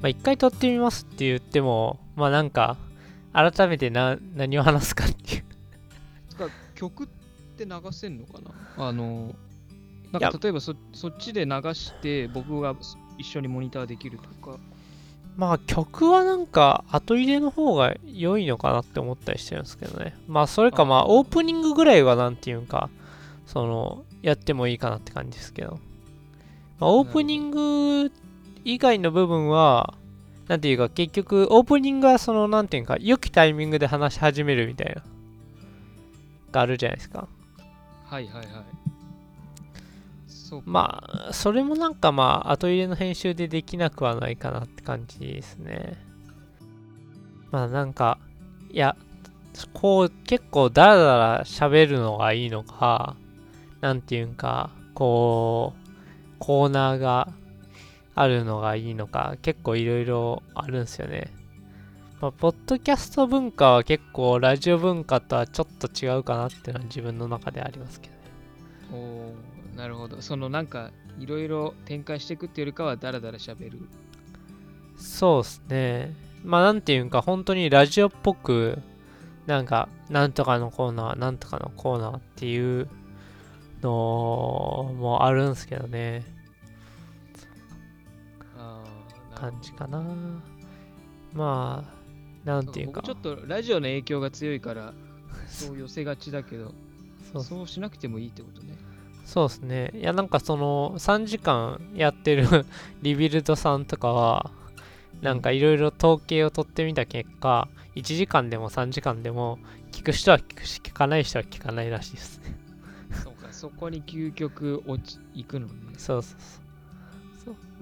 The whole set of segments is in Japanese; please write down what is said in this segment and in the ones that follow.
まあ一回撮ってみますって言っても、まあなんか、改めてな何を話すかっていう。つか曲って流せんのかな？あの、なんか例えばそそっちで流して僕が一緒にモニターできるとか。まあ曲はなんか後入れの方が良いのかなって思ったりしてるんですけどね。まあそれかまああオープニングぐらいはなんていうんか、その、やってもいいかなって感じですけど。まあ、オープニング以外の部分は、なんていうか結局オープニングはそのなんていうか良きタイミングで話し始めるみたいな。があるじゃないですか。はいはいはい。そうかまあ、それもなんかまあ、後入れの編集でできなくはないかなって感じですね。まあなんか、いや、こう結構ダラダラ喋るのがいいのか、なんていうんか、こう、コーナーがあるのがいいのか、結構いろいろあるんですよね。まあ、ポッドキャスト文化は結構ラジオ文化とはちょっと違うかなっていうのは自分の中でありますけどね。おーなるほど。そのなんかいろいろ展開していくっていうよりかはダラダラ喋る。そうですね。まあなんていうんか本当にラジオっぽくなんかなんとかのコーナーなんとかのコーナーっていうのもあるんですけどね感じかな。まあなんていうか僕ちょっとラジオの影響が強いから そう寄せがちだけどそうそうしなくてもいいってことね。そうですね。いやなんかその3時間やってる リビルドさんとかはなんかいろいろ統計を取ってみた結果1時間でも3時間でも聞く人は聞くし聞かない人は聞かないらしいですね。そうか、そこに究極落ち行くのね。そうそうそう。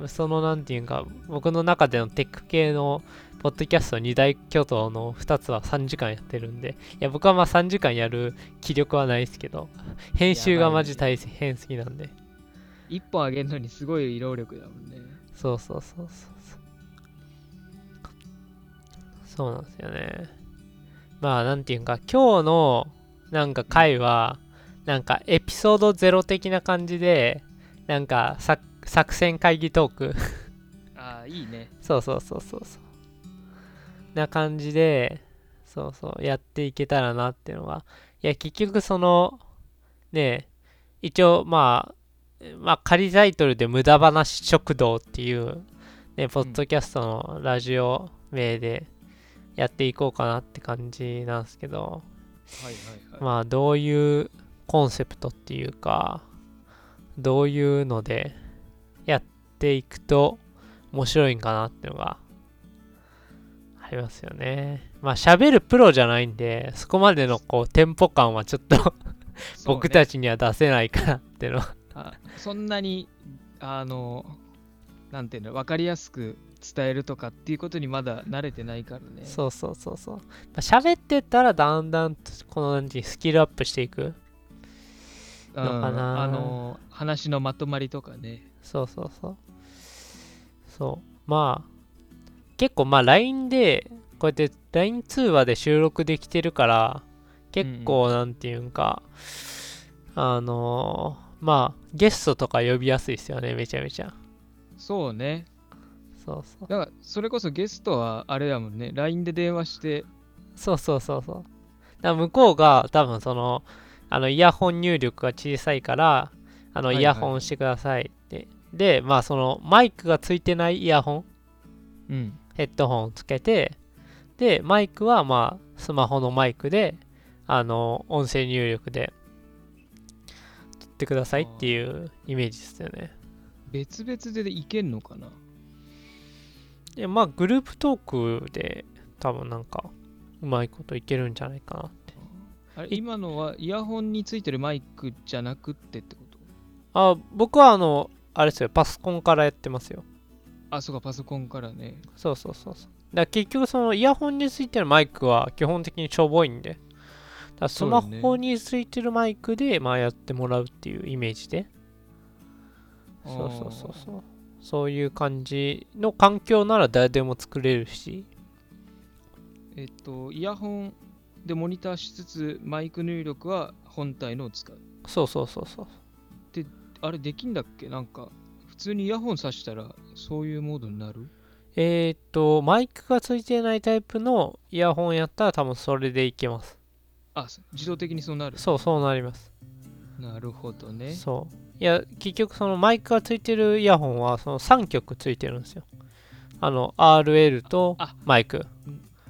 そのなんていうか、僕の中でのテック系のポッドキャスト2大巨頭の2つは3時間やってるんで、いや、僕はまあ3時間やる気力はないですけど、編集がマジ大変好きなんで。一本あげるのにすごい労力だもんね。そうそうそうそうそう。そうなんですよね。まあ、なんていうか、今日のなんか回は、なんかエピソードゼロ的な感じで、なんか作作戦会議トークああ、いいね。そうそうそうそうそう。な感じで、そうそう、やっていけたらなっていうのが。いや、結局その、ね一応、まあ、まあ、仮タイトルで無駄話食堂っていう、ね、ポッドキャストのラジオ名でやっていこうかなって感じなんですけど、はいはいはい。まあ、どういうコンセプトっていうか、どういうのでやっていくと面白いんかなっていうのがありますよね。まあ、喋るプロじゃないんで、そこまでのこう、テンポ感はちょっと 僕たちちには出せないかなっていうのは。そんなに、あの、なんていうの、わかりやすく伝えるとかっていうことにまだ慣れてないからね。そうそうそうそう。まあ、喋ってったらだんだんとこのなんていうスキルアップしていく。うんのかなあの、話のまとまりとかね。そうそうそう。そう。まあ、結構まあ LINE で、こうやって LINE 通話で収録できてるから、結構なんていうんか、あのーまあ、ゲストとか呼びやすいですよね、めちゃめちゃ。そうね。そうそう。だから、それこそゲストはあれだもんね。LINE で電話して、そうそうそうそう。だ向こうが多分その、あのイヤホン入力が小さいから、あのイヤホンしてください。で、まあそのマイクがついてないイヤホン、うん。ヘッドホンをつけて、で、マイクはまあスマホのマイクで、あの、音声入力で撮ってくださいっていうイメージですよね。別々でいけんのかな？で、まあグループトークで多分なんかうまいこといけるんじゃないかなって。あれい今のはイヤホンについてるマイクじゃなくってってこと？あ、僕はあの、あれですよ、パソコンからやってますよ。あ、そうか、パソコンからね。そうそうそうそう。だ結局そのイヤホンについてるマイクは基本的にしょぼいんで。だスマホについてるマイクでまあやってもらうっていうイメージで。そうそうそうそう。そういう感じの環境なら誰でも作れるし。えっと、イヤホンでモニターしつつ、マイク入力は本体のを使う。そうそうそうそう。あれできんだっけ？なんか、普通にイヤホン挿したらそういうモードになる？えーっと、マイクがついてないタイプのイヤホンやったら多分それでいけます。あ、自動的にそうなる？そう、そうなります。なるほどね。そう。いや、結局そのマイクがついてるイヤホンはその3曲ついてるんですよ。あの、RL とあマイク。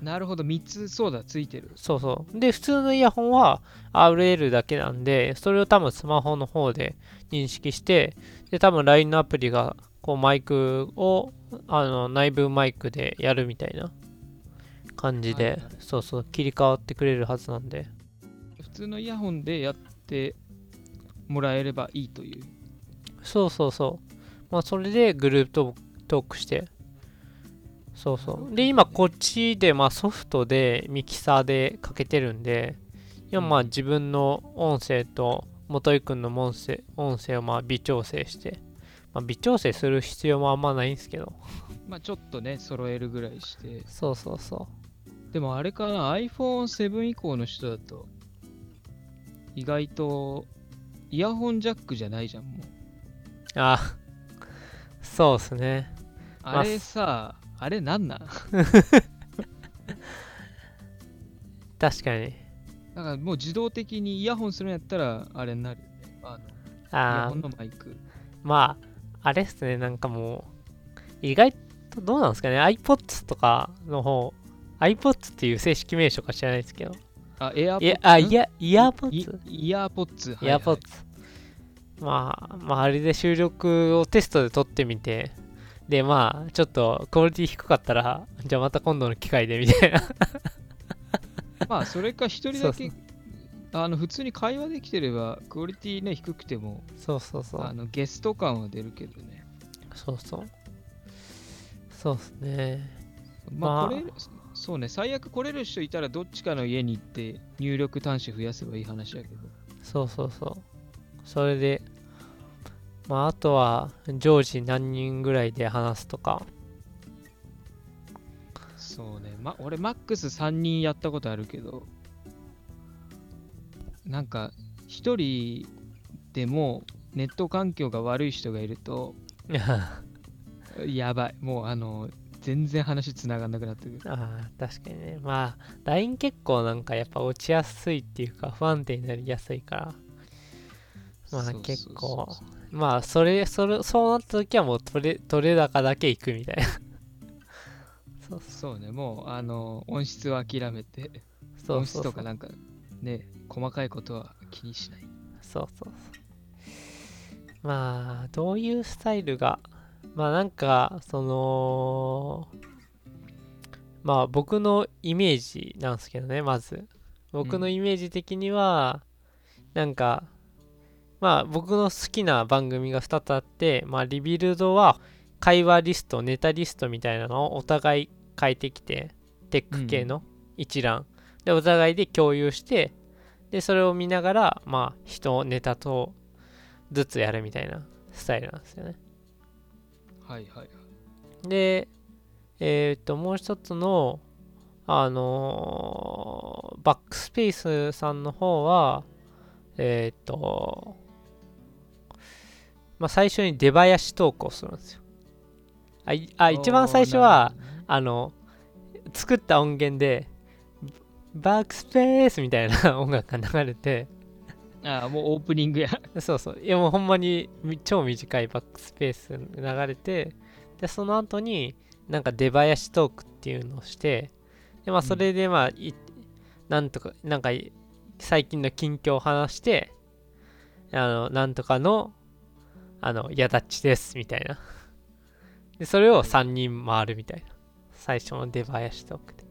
なるほど、3つ、そうだ、ついてる。そうそう。で、普通のイヤホンは RL だけなんで、それを多分スマホの方で認識して、で、多分 LINE のアプリがこうマイクをあの内部マイクでやるみたいな感じで、はいはいそうそう、切り替わってくれるはずなんで。普通のイヤホンでやってもらえればいいという。そうそうそう。まあ、それでグループトークトークして。そうそう。で、今こっちで、まあ、ソフトでミキサーでかけてるんで、今まあ自分の音声と元井くんの音声音声をまあ微調整して、まあ、微調整する必要もあんまないんですけど。まあちょっとね、揃えるぐらいして。そうそうそでもあれかな、iPhone7 以降の人だと、意外とイヤホンジャックじゃないじゃん、もう。う。あ、そうっすね。あれさ、あれなんなん？確かに。だからもう自動的にイヤホンするんやったら、あれになるよね。あのイヤあホンのマイク。まあ、あれっすね、なんかもう、意外とどうなんですかね、iPods とかの方、iPods っていう正式名称か知らないですけど、あ、エアいや、あ、いや、イヤーポッイツイヤーポッツ。イヤーポッツ。まあ、まあ、あれで収録をテストで撮ってみて、で、まあ、ちょっとクオリティ低かったら、じゃあまた今度の機会でみたいな。まあ、それか一人だけ、あの、普通に会話できてれば、クオリティね、低くても、そうそうそう。あのゲスト感は出るけどね。そうそう。そうっすね。まあ、まあこれ、そうね、最悪来れる人いたらどっちかの家に行って入力端子増やせばいい話だけど。そうそうそう。それで、まあ、あとは、常時何人ぐらいで話すとか。そうね、ま、俺マックス3人やったことあるけど、なんか1人でもネット環境が悪い人がいると、やばい、もうあの、全然話つながんなくなってくる。ああ、確かにね。まあ、LINE 結構なんかやっぱ落ちやすいっていうか、不安定になりやすいから。まあ結構まあ、それ、それ、そうなった時はもう取れ、取れ高だけ行くみたいな。そうそうね、もうあの、音質は諦めて、音質そうそうそう。とかなんかね、細かいことは気にしない。そうそうそう。まあ、どういうスタイルが、まあなんか、その、まあ僕のイメージなんですけどね、まず。僕のイメージ的には、なんか、まあ僕の好きな番組が2つあって、まあリビルドは会話リスト、ネタリストみたいなのをお互い変えてきて、テック系の一覧。で、お互いで共有して、で、それを見ながら、まあ人、ネタとずつやるみたいなスタイルなんですよね。はいはいはい。で、えっ、と、もう一つの、あのーバックスペースさんの方は、えっ、と、まあ、最初に出囃子トークをするんですよ。あ、いあ一番最初は、あの、作った音源で、バックスペースみたいな音楽が流れて、ああ、もうオープニングや。そうそう。いやもうほんまにみ超短いバックスペース流れて、で、その後になんか出囃子トークっていうのをして、で、まあそれでまあ、いなんとか、なんかい最近の近況を話して、あの、なんとかの、あの、やだっちです、みたいな。で、それを3人回るみたいな。最初の出囃子トークで。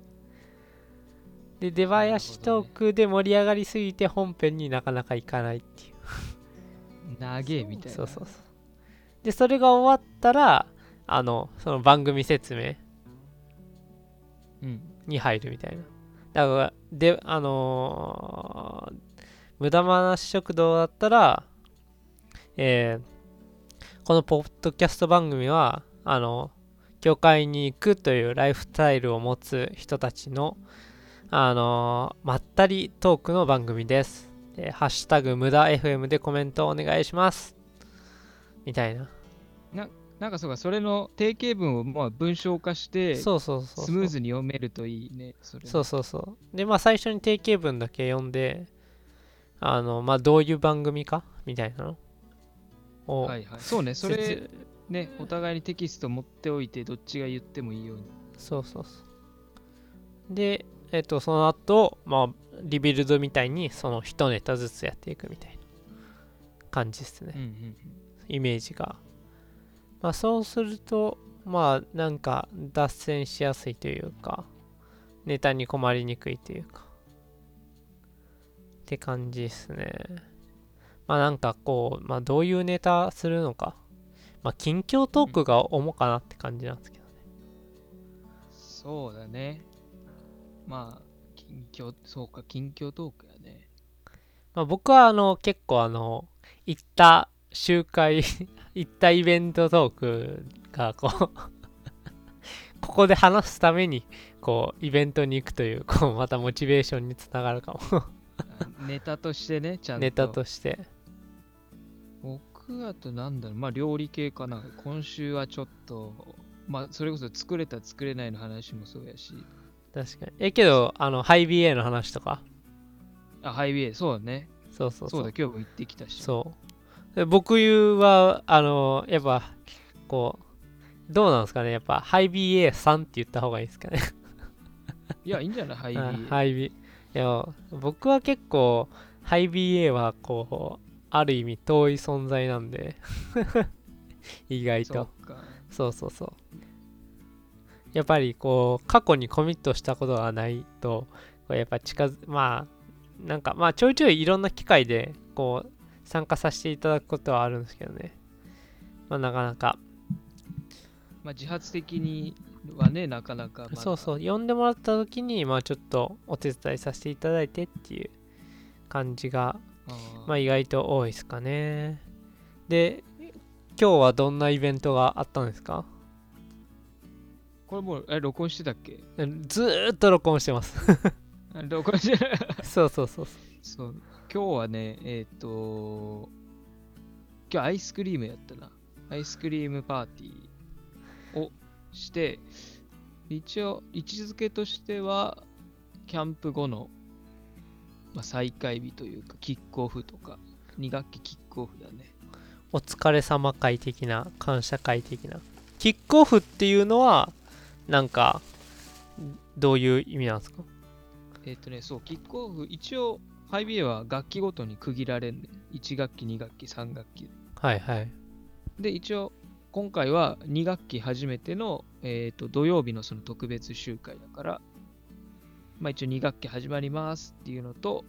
で、出囃子トークで盛り上がりすぎて本編になかなか行かないっていう。長えみたいな。そうそうそう。で、それが終わったら、あの、その番組説明うん。に入るみたいな。だから、で、あのー無駄話食堂だったら、えーこのポッドキャスト番組は、あの、教会に行くというライフスタイルを持つ人たちの、あのーまったりトークの番組です。でハッシュタグ無駄 FM でコメントお願いします。みたいな。なんかそうか、それの定型文をまあ文章化して、そうそうそうスムーズに読めるといいね。そそうそうそうでまあ最初に定型文だけ読んであのまあどういう番組か？みたいなのを、はいはい。そうね、それ説ね、お互いにテキスト持っておいて、どっちが言ってもいいように。そうそうそう。でえっとその後まあリビルドみたいにその一ネタずつやっていくみたいな感じですね、うんうんイメージが。まあそうするとまあなんか脱線しやすいというかネタに困りにくいというか。って感じですねまあなんかこうまあどういうネタするのかまあ近況トークが主かなって感じなんですけどねそうだね。まあ、近況、そうか、近況トークやね。まあ、僕はあの結構あの行った集会 行ったイベントトークがこう ここで話すためにこうイベントに行くというこうまたモチベーションにつながるかもあネタとしてね、ちゃんと。ネタとして僕あとなんだろう、まあ料理系かな。今週はちょっと、まあそれこそ作れた作れないの話もそうやし、確かに。えけどあのハイ BA の話とか？あ、ハイウェイ、そうだね。そうそうそう。そうだ、今日も行ってきたし。そう。で僕はあのやっぱこうどうなんですかね？やっぱハイ BA3 って言った方がいいですかね？いや、いいんじゃない？ハイウあェイ。ハイビいや僕は結構ハイ BA はこうある意味遠い存在なんで。意外そと。そうそうそう。やっぱりこう過去にコミットしたことがないとこうやっぱ近づまあなんかまあちょいちょいいろんな機会でこう参加させていただくことはあるんですけどね。まあなかなか。まあ自発的にはね、なかなか。そうそう。呼んでもらった時にまあちょっとお手伝いさせていただいてっていう感じがまあ意外と多いですかね。で、今日はどんなイベントがあったんですか？これもう、え、録音してたっけ？ずーっと録音してます。あ録音して そうそうそうそう。そう。今日はね、えっ、と、今日アイスクリームやったな。アイスクリームパーティーをして、一応、位置づけとしては、キャンプ後の、まあ、再開日というか、キックオフとか、2学期キックオフだね。お疲れ様会的な、感謝会的な。キックオフっていうのは、なんか、どういう意味なんですか？えっ、とね、そう、キックオフ、一応、ハイビエは楽器ごとに区切られんね。1学期、2学期、3学期。はいはい。で、一応、今回は2学期初めての、えー、と土曜日のその特別集会だから、まあ一応2学期始まりますっていうのと、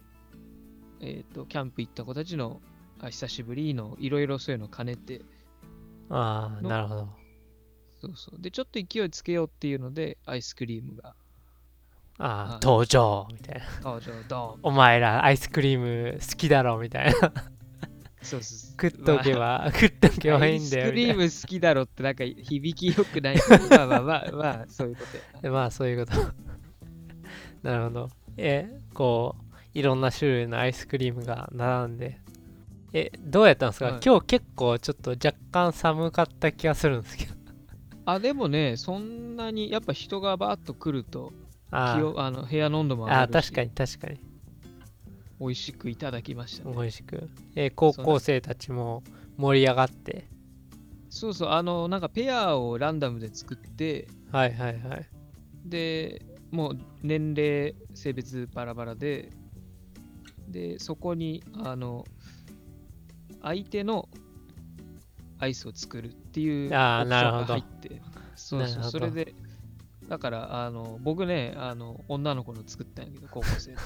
えっ、と、キャンプ行った子たちのあ久しぶりのいろいろそういうのを兼ねて、ああ、のなるほど。そうそう。で、ちょっと勢いつけようっていうので、アイスクリームがああは、い登場みたいな。登場、ドーンお前らアイスクリーム好きだろみたいな。そうそう。食っとけば、食っとけばアイスいいんだよクリーみたいな。ム好きだろってなんか響きよくないまあまあまあ まあ、そういうこと。まあそういうこと。なるほど。え、こう、いろんな種類のアイスクリームが並んで。え、どうやったんですか、はい今日結構ちょっと若干寒かった気がするんですけど。あ、でもね、そんなに、やっぱ人がバーッと来ると、ああの部屋の温度もあ上がるしあ確かに確かに。美味しくいただきましたね。美味しく。え、高校生たちも盛り上がって。そうそう、あの、なんかペアをランダムで作って、はいはいはい。で、もう年齢、性別バラバラで、で、そこに、あの、相手のアイスを作るっていうあなるほど。が入って、そうそう、それで、だから、あの、僕ね、あの、女の子の作ったんやけど、高校生の。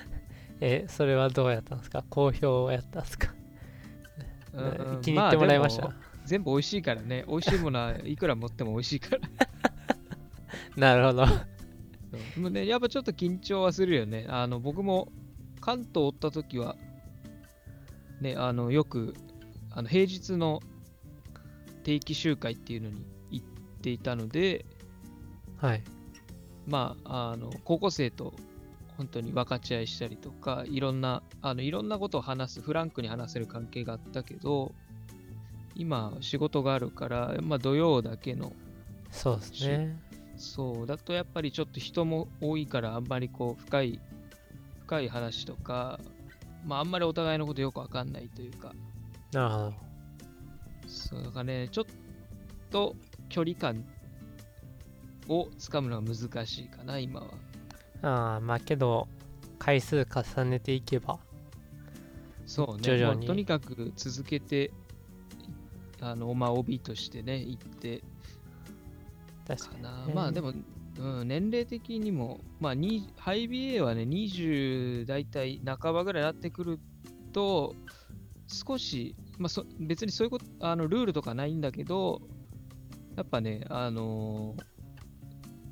え、それはどうやったんですか？好評やったんですか、うん気に入ってもらいました、あでも全部美味しいからね、美味しいものはいくら持っても美味しいから。なるほど。でもね、やっぱちょっと緊張はするよね。あの、僕も関東おった時は、ね、あの、よく、あの、平日の定期集会っていうのに行っていたので、はい。まあ、あの、高校生と本当に分かち合いしたりとか、いろんな、あの、いろんなことを話す、フランクに話せる関係があったけど、今仕事があるから、まあ土曜だけの、そうですね。そう、だとやっぱりちょっと人も多いから、あんまりこう、深い、深い話とか、まああんまりお互いのことよくわかんないというか、なるほど。そうだからね、ちょっと距離感をつかむのが難しいかな、今は。ああ、まあけど、回数重ねていけば。そうね、徐々にまあとにかく続けて、あの、まあ、帯としてね、行って確かな。ね。まあ、でも、うん、年齢的にも、まあ、にハイ BA はね、20代体半ばぐらいになってくると、少し、まあ、そ別にそういうこと、あの、ルールとかないんだけど、やっぱね、あのー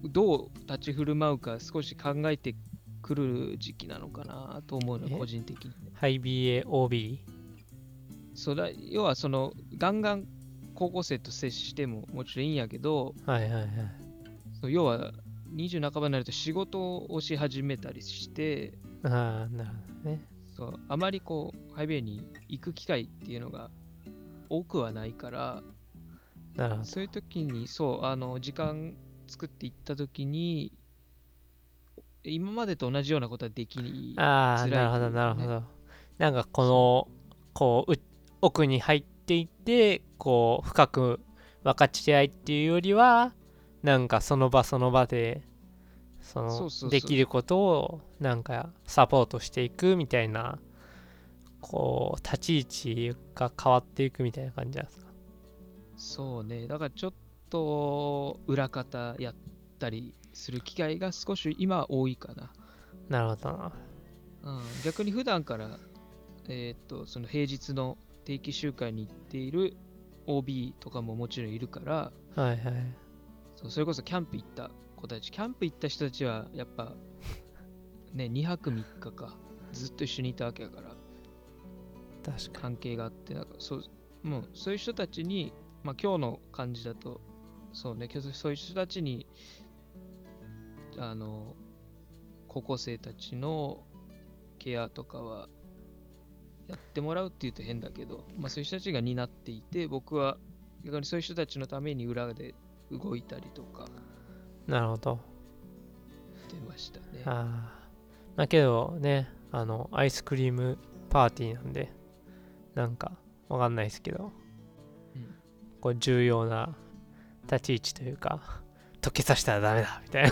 どう立ち振る舞うか少し考えてくる時期なのかなと思うの、え？個人的に。ハイ BA、OB。そうだ要はそのガンガン高校生と接してももちろんいいんやけどはいはいはい。そう要は20半ばになると仕事をし始めたりしてああ、なるほどね。そうあまりこうハイベイに行く機会っていうのが多くはないからなるほど。そういう時にそうあの時間作って行った時に今までと同じようなことはできないああ、なるほど、なるほど。なんかこの、こう、う奥に入っていって、こう、深く分かち合いっていうよりは、なんかその場その場で、そのできることを、なんかサポートしていくみたいな、こう、立ち位置が変わっていくみたいな感じなんですか？そうね、だからちょっと裏方やったりする機会が少し今は多いかな。なるほどな。うん、逆に普段から、えーっと、その平日の定期集会に行っている OB とかももちろんいるから、はいはい。そうそれこそキャンプ行った子たち、キャンプ行った人たちはやっぱ、ね、2泊3日か、ずっと一緒にいたわけだから、確か関係があって、なんかそうもうそういう人たちに、まあ、今日の感じだと、そうね、今日そういう人たちに、あの、高校生たちのケアとかはやってもらうって言うと変だけど、まあ、そういう人たちが担っていて、僕は逆にそういう人たちのために裏で動いたりとかに。なるほど。してましたね。ああ。まあけどね、あの、アイスクリームパーティーなんで、なんかわかんないですけど、うんこう重要な立ち位置というか、溶けさせたらダメだみたいな。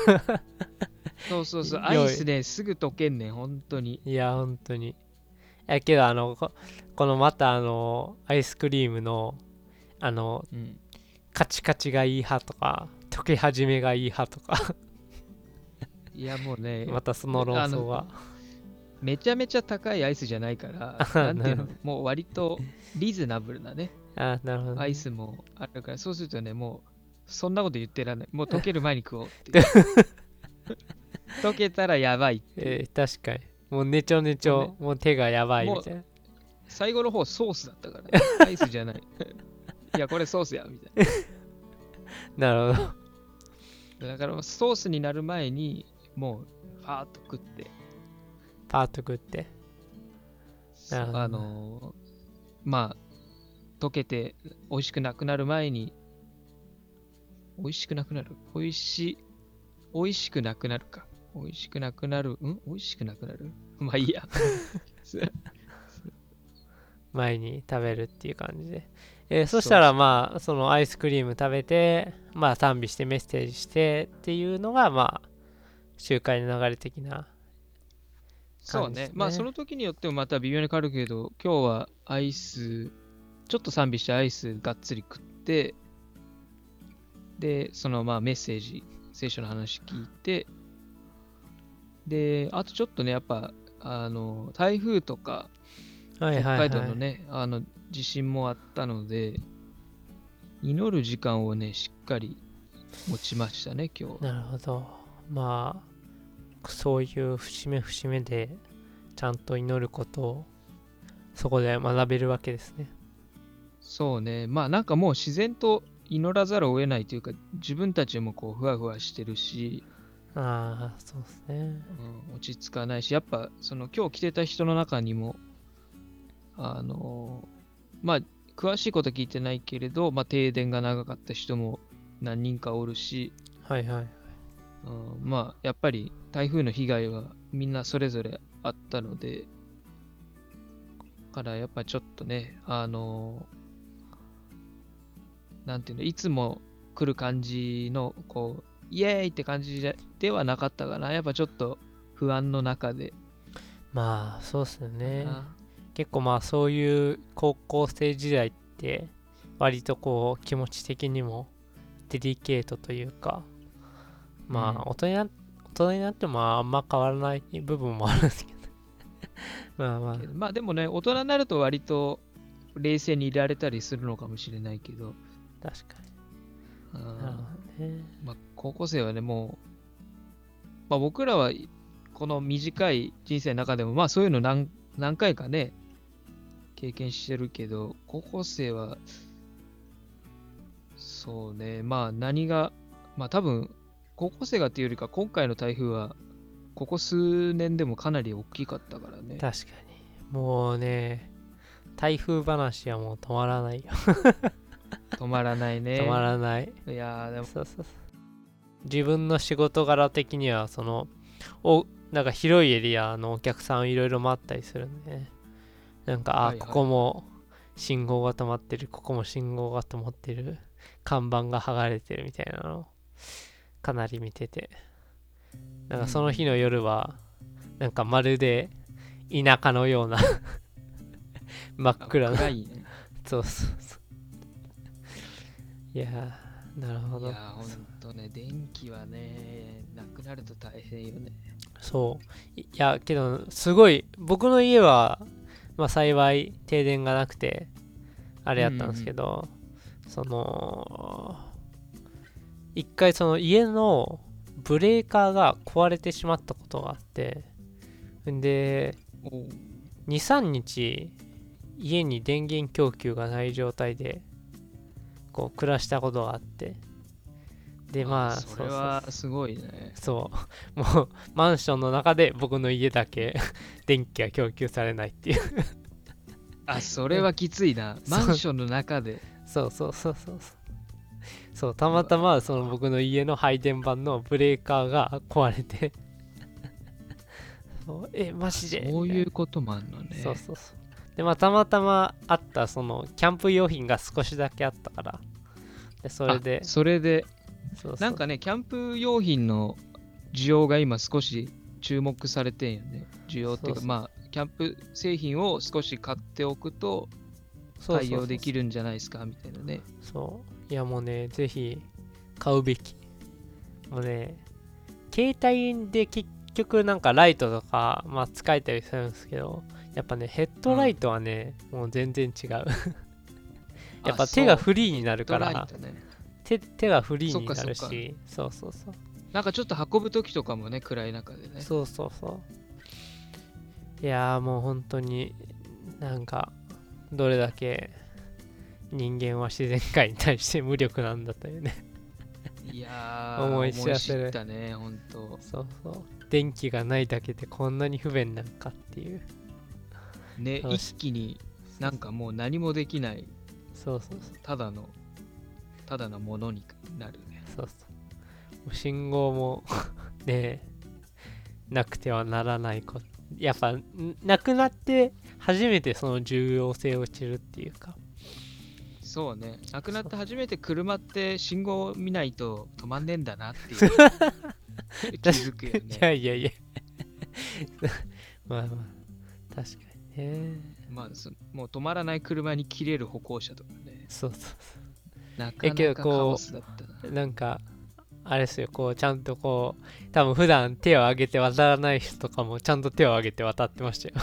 そうそうそう、アイスね、すぐ溶けんねん、本当に。いや、本当に。やけど、あの、ここのまたあの、アイスクリームの、あの、うん。カチカチがいい派とか、溶け始めがいい派とか、いや、もうね、またその論争は。めちゃめちゃ高いアイスじゃないから、なんていうの、もう割とリーズナブルなね、あなるほどね、アイスもあるから、そうするとね、もう、そんなこと言ってらんない。もう溶ける前に食おうって。溶けたらやばいって。えー確かに。もうねちょねちょ、もう手がやばいみたいな。最後の方ソースだったから、ね、アイスじゃない。いや、これソースや、みたいな るほど。な。だから、ソースになる前に、もう、ファーっと食って、パーッと食って。なるほどあのーまあ、溶けて美味しくなくなる前に、美味しくなくなる？美味しい、美味しくなくなるか。美味しくなくなる？ん？美味しくなくなる？まあいいや。前に食べるっていう感じで。えーそしたらまあ、そのアイスクリーム食べて、まあ賛美してメッセージしてっていうのが、まあ、集会の流れ的な。そう感じですね。ねまあその時によってもまた微妙に変わるけど、今日はアイス、ちょっと賛美してアイスがっつり食って、で、そのまあメッセージ、聖書の話聞いて、で、あとちょっとね、やっぱ、あの、台風とか、北。海道のね、あの地震もあったので、祈る時間をね、しっかり持ちましたね、今日。なるほど。まあ、そういう節目節目で、ちゃんと祈ることを、そこで学べるわけですね。そうね、まあなんかもう自然と祈らざるを得ないというか、自分たちもこう、ふわふわしてるし、ああ、そうですね。うん、落ち着かないし、やっぱ、その今日来てた人の中にも、あのまあ、詳しいことは聞いてないけれど、まあ、停電が長かった人も何人かおるし、はいはい。うん、まあやっぱり台風の被害はみんなそれぞれあったので、だからやっぱちょっとね、あのなんていうの、いつも来る感じの、こう、イエーイって感じでではなかったかな。やっぱちょっと不安の中で。まあそうっすよね。あ結構まあそういう高校生時代って割とこう気持ち的にもデリケートというかまあ大人にな大人になってもあんま変わらない部分もあるんですけど まあまあまあでもね、大人になると割と冷静にいられたりするのかもしれないけど、確かになるほどね。まあ、高校生はね、もう、まあ、僕らはこの短い人生の中でも、まあそういうの何何回かね、経験してるけど、高校生は、そうね、まあ何が、まあ多分、高校生がっていうよりか、今回の台風は、ここ数年でもかなり大きかったからね。確かに。もうね台風話はもう止まらないよ止まらないね。止まらない。いやーでも、そうそうそう。自分の仕事柄的にはそのおなんか広いエリアのお客さんいろいろ回ったりするんでね。なんかあ、はいはい。ここも信号が止まってる。ここも信号が止まってる。看板が剥がれてるみたいなのをかなり見てて。なんかその日の夜はなんかまるで田舎のような 真っ暗な。ね。そうそうそういやーなるほど。いやー、ほんとね、電気はね、なくなると大変よね。そう。いいやけどすごい僕の家は、まあ、幸い停電がなくてあれやったんですけど、その一回その家のブレーカーが壊れてしまったことがあってんでおう。23日家に電源供給がない状態でこう暮らしたことがあって。でまあそれはすごいね。そう。もうマンションの中で僕の家だけ 電気が供給されないっていう。あ、それはきついな。マンションの中で。そうそうそうそうそう。そうたまたまその僕の家の配電盤のブレーカーが壊れて。そうえマジで？そういうこともあるのね。そうそうそう。でまあたまたまあったそのキャンプ用品が少しだけあったからでそれで。あそれで、なんかね、キャンプ用品の需要が今少し注目されてんよね。需要っていうか、まあ、キャンプ製品を少し買っておくと対応できるんじゃないですかみたいなね。そう。いやもうねぜひ買うべき。もうね携帯で結局なんかライトとか、まあ、使えたりするんですけどやっぱねヘッドライトはね、もう全然違うやっぱ手がフリーになるから。ね。手手がフリーになるし。そうそうそう。なんかちょっと運ぶときとかもね、暗い中でね。そうそうそう。いやーもう本当になんかどれだけ人間は自然界に対して無力なんだというね。いやー、思い知らせる。ね、ほんと。そうそう。電気がないだけでこんなに不便なのかっていう。ね、一気になんかもう何もできない、そうそうそう。ただの、ただのものになるね。そうそう。信号も ねなくてはならないことやっぱんなくなって初めてその重要性を知るっていうか。そうね、亡くなって初めて車って信号を見ないと止まんねえんだなっていう。気づくよいね。やいやいや。まあまあ。確かにねまあそ、もう止まらない車に切れる歩行者とかね、そうそうなかえけなかどこうカオスだったな。そうなんかあれですよこうちゃんとこう多分普段手を挙げて渡らない人とかもちゃんと手を挙げて渡ってましたよ。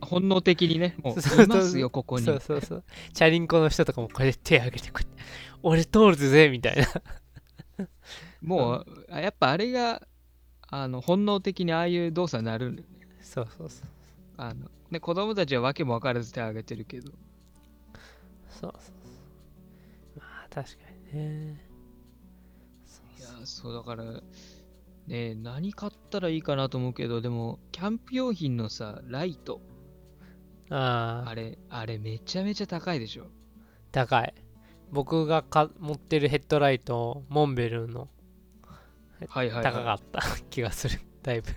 本能的にね、もうそういますよ、ここに。そうそうそう。チャリンコの人とかもこれで手を挙げてこうやって。俺通るぜみたいな。もう、あやっぱあれが、あの本能的にああいう動作になるんだよね。そうそうそう。あのね子供たちはわけも分からず手を挙げてるけど。そうそうそう。まあ確かにね。いや、そうだから、ね何買ったらいいかなと思うけど、でも、キャンプ用品のさ、ライト。あああれ、あれめちゃめちゃ高いでしょ。高い。僕がか持ってるヘッドライトモンベルの。はいはい、高かはい。った気がする。だいぶ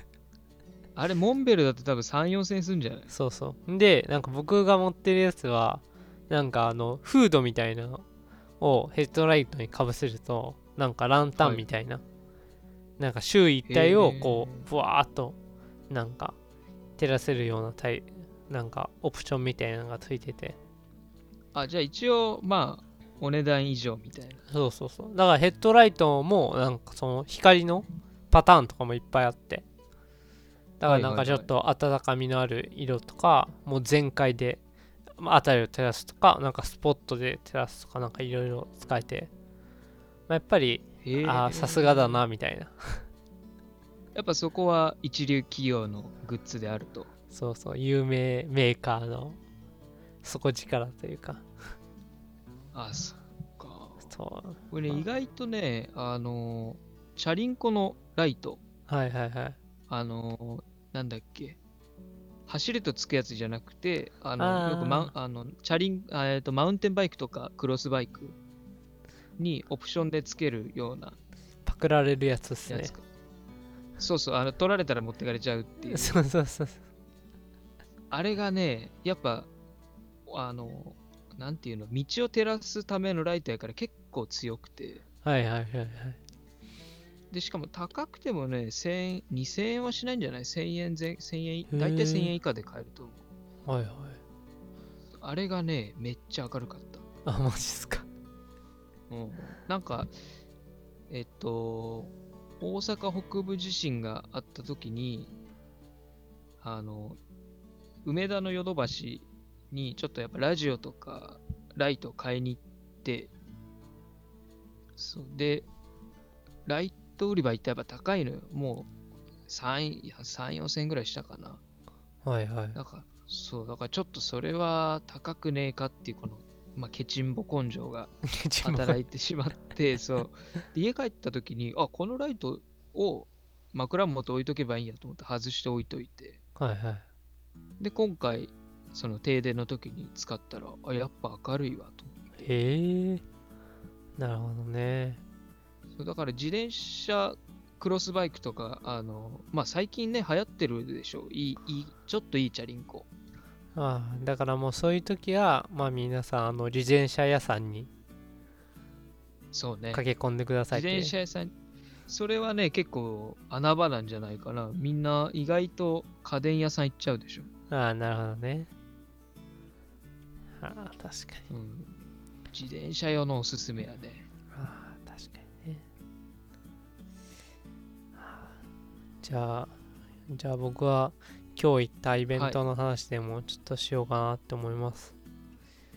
あれ、モンベルだって多分3、4千円するんじゃない？そうそう。んでなんか僕が持ってるやつはなんかあのフードみたいなのをヘッドライトにかぶせるとなんかランタンみたいな、なんか周囲一体をこうブワーっとなんか照らせるようなタイなんかオプションみたいなのがついてて。あ、じゃあ一応、まあ、お値段以上みたいな。そうそうそう。だからヘッドライトもなんかその光のパターンとかもいっぱいあってだからなんかちょっと温かみのある色とかもう全開でまあ辺りを照らすとかなんかスポットで照らすとかなんかいろいろ使えて、まあ、やっぱりへーああさすがだなみたいな。やっぱそこは一流企業のグッズであると。そうそう有名メーカーの底力というか。あ、そっか。そう。これね、意外とね、あの、チャリンコのライト、はいはいはい。あの、なんだっけ、走るとつくやつじゃなくて、あの、よくマウンあのチャリンあえーとマウンテンバイクとかクロスバイクにオプションでつけるようなパクられるやつっすね。そうそう、あの取られたら持ってかれちゃうっていう。そうそうそう。あれがね、やっぱ、あの、なんていうの、道を照らすためのライトやから結構強くて、はいはいはいはいで、しかも高くてもね、1000円、2000円はしないんじゃない ?1000 円前、1000円、ーだいたい1000円以下で買えると思う。はいはいあれがね、めっちゃ明るかった。あマジっすかうん、なんか、えっと、大阪北部地震があった時に、あの、梅田のヨドバシにちょっとやっぱラジオとかライトを買いに行って、そうで、ライト売り場行ってやっぱ高いのよ。もう3、3 4千円ぐらいしたかな。はいはいだから、そう、だからちょっとそれは高くねえかっていうこの、まあ、ケチンボ根性が 働いてしまって、そう。で家帰った時に、あ、このライトを枕元置いとけばいいんやと思って外して置いといて、はいはいで、今回、その停電の時に使ったら、あ、やっぱ明るいわと思って。へえなるほどねだから自転車、クロスバイクとか、あの、まあ、最近ね、流行ってるでしょ。いい、いい、ちょっといいチャリンコ。ああだからもうそういう時はまあ皆さんあの自転車屋さんにそうね。駆け込んでください自転車屋さん、それはね、結構穴場なんじゃないかな。みんな意外と家電屋さん行っちゃうでしょ。ああなるほどねああ確かにうん。自転車用のおすすめやね。じゃあじゃあ僕は今日行ったイベントの話でもちょっとしようかなって思います、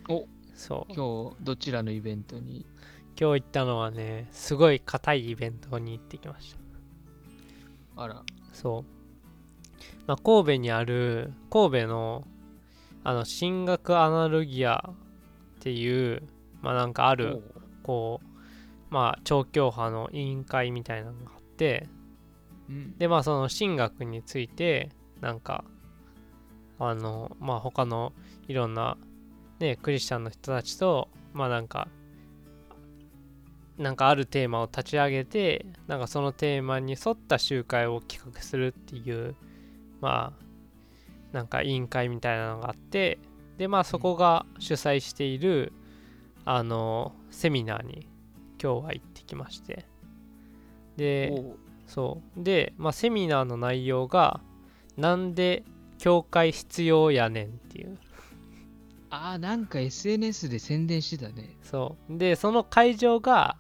おそう。今日、どちらのイベントに？今日行ったのはねすごい硬いイベントに行ってきました。あら、そう、まあ、神戸にある神戸のあの進学アナロギアっていうまあなんかあるこうまあ調教派の委員会みたいなのがあってうん。でまあその進学についてなんかあのまあ他のいろんなねクリスチャンの人たちとまあなんかなんかあるテーマを立ち上げてなんかそのテーマに沿った集会を企画するっていうまあなんか委員会みたいなのがあってでまあそこが主催しているあのセミナーに今日は行ってきましてでそう。で、まあ、セミナーの内容がなんで教会必要やねんっていう。あー、なんか SNS で宣伝してたね。そう。でその会場が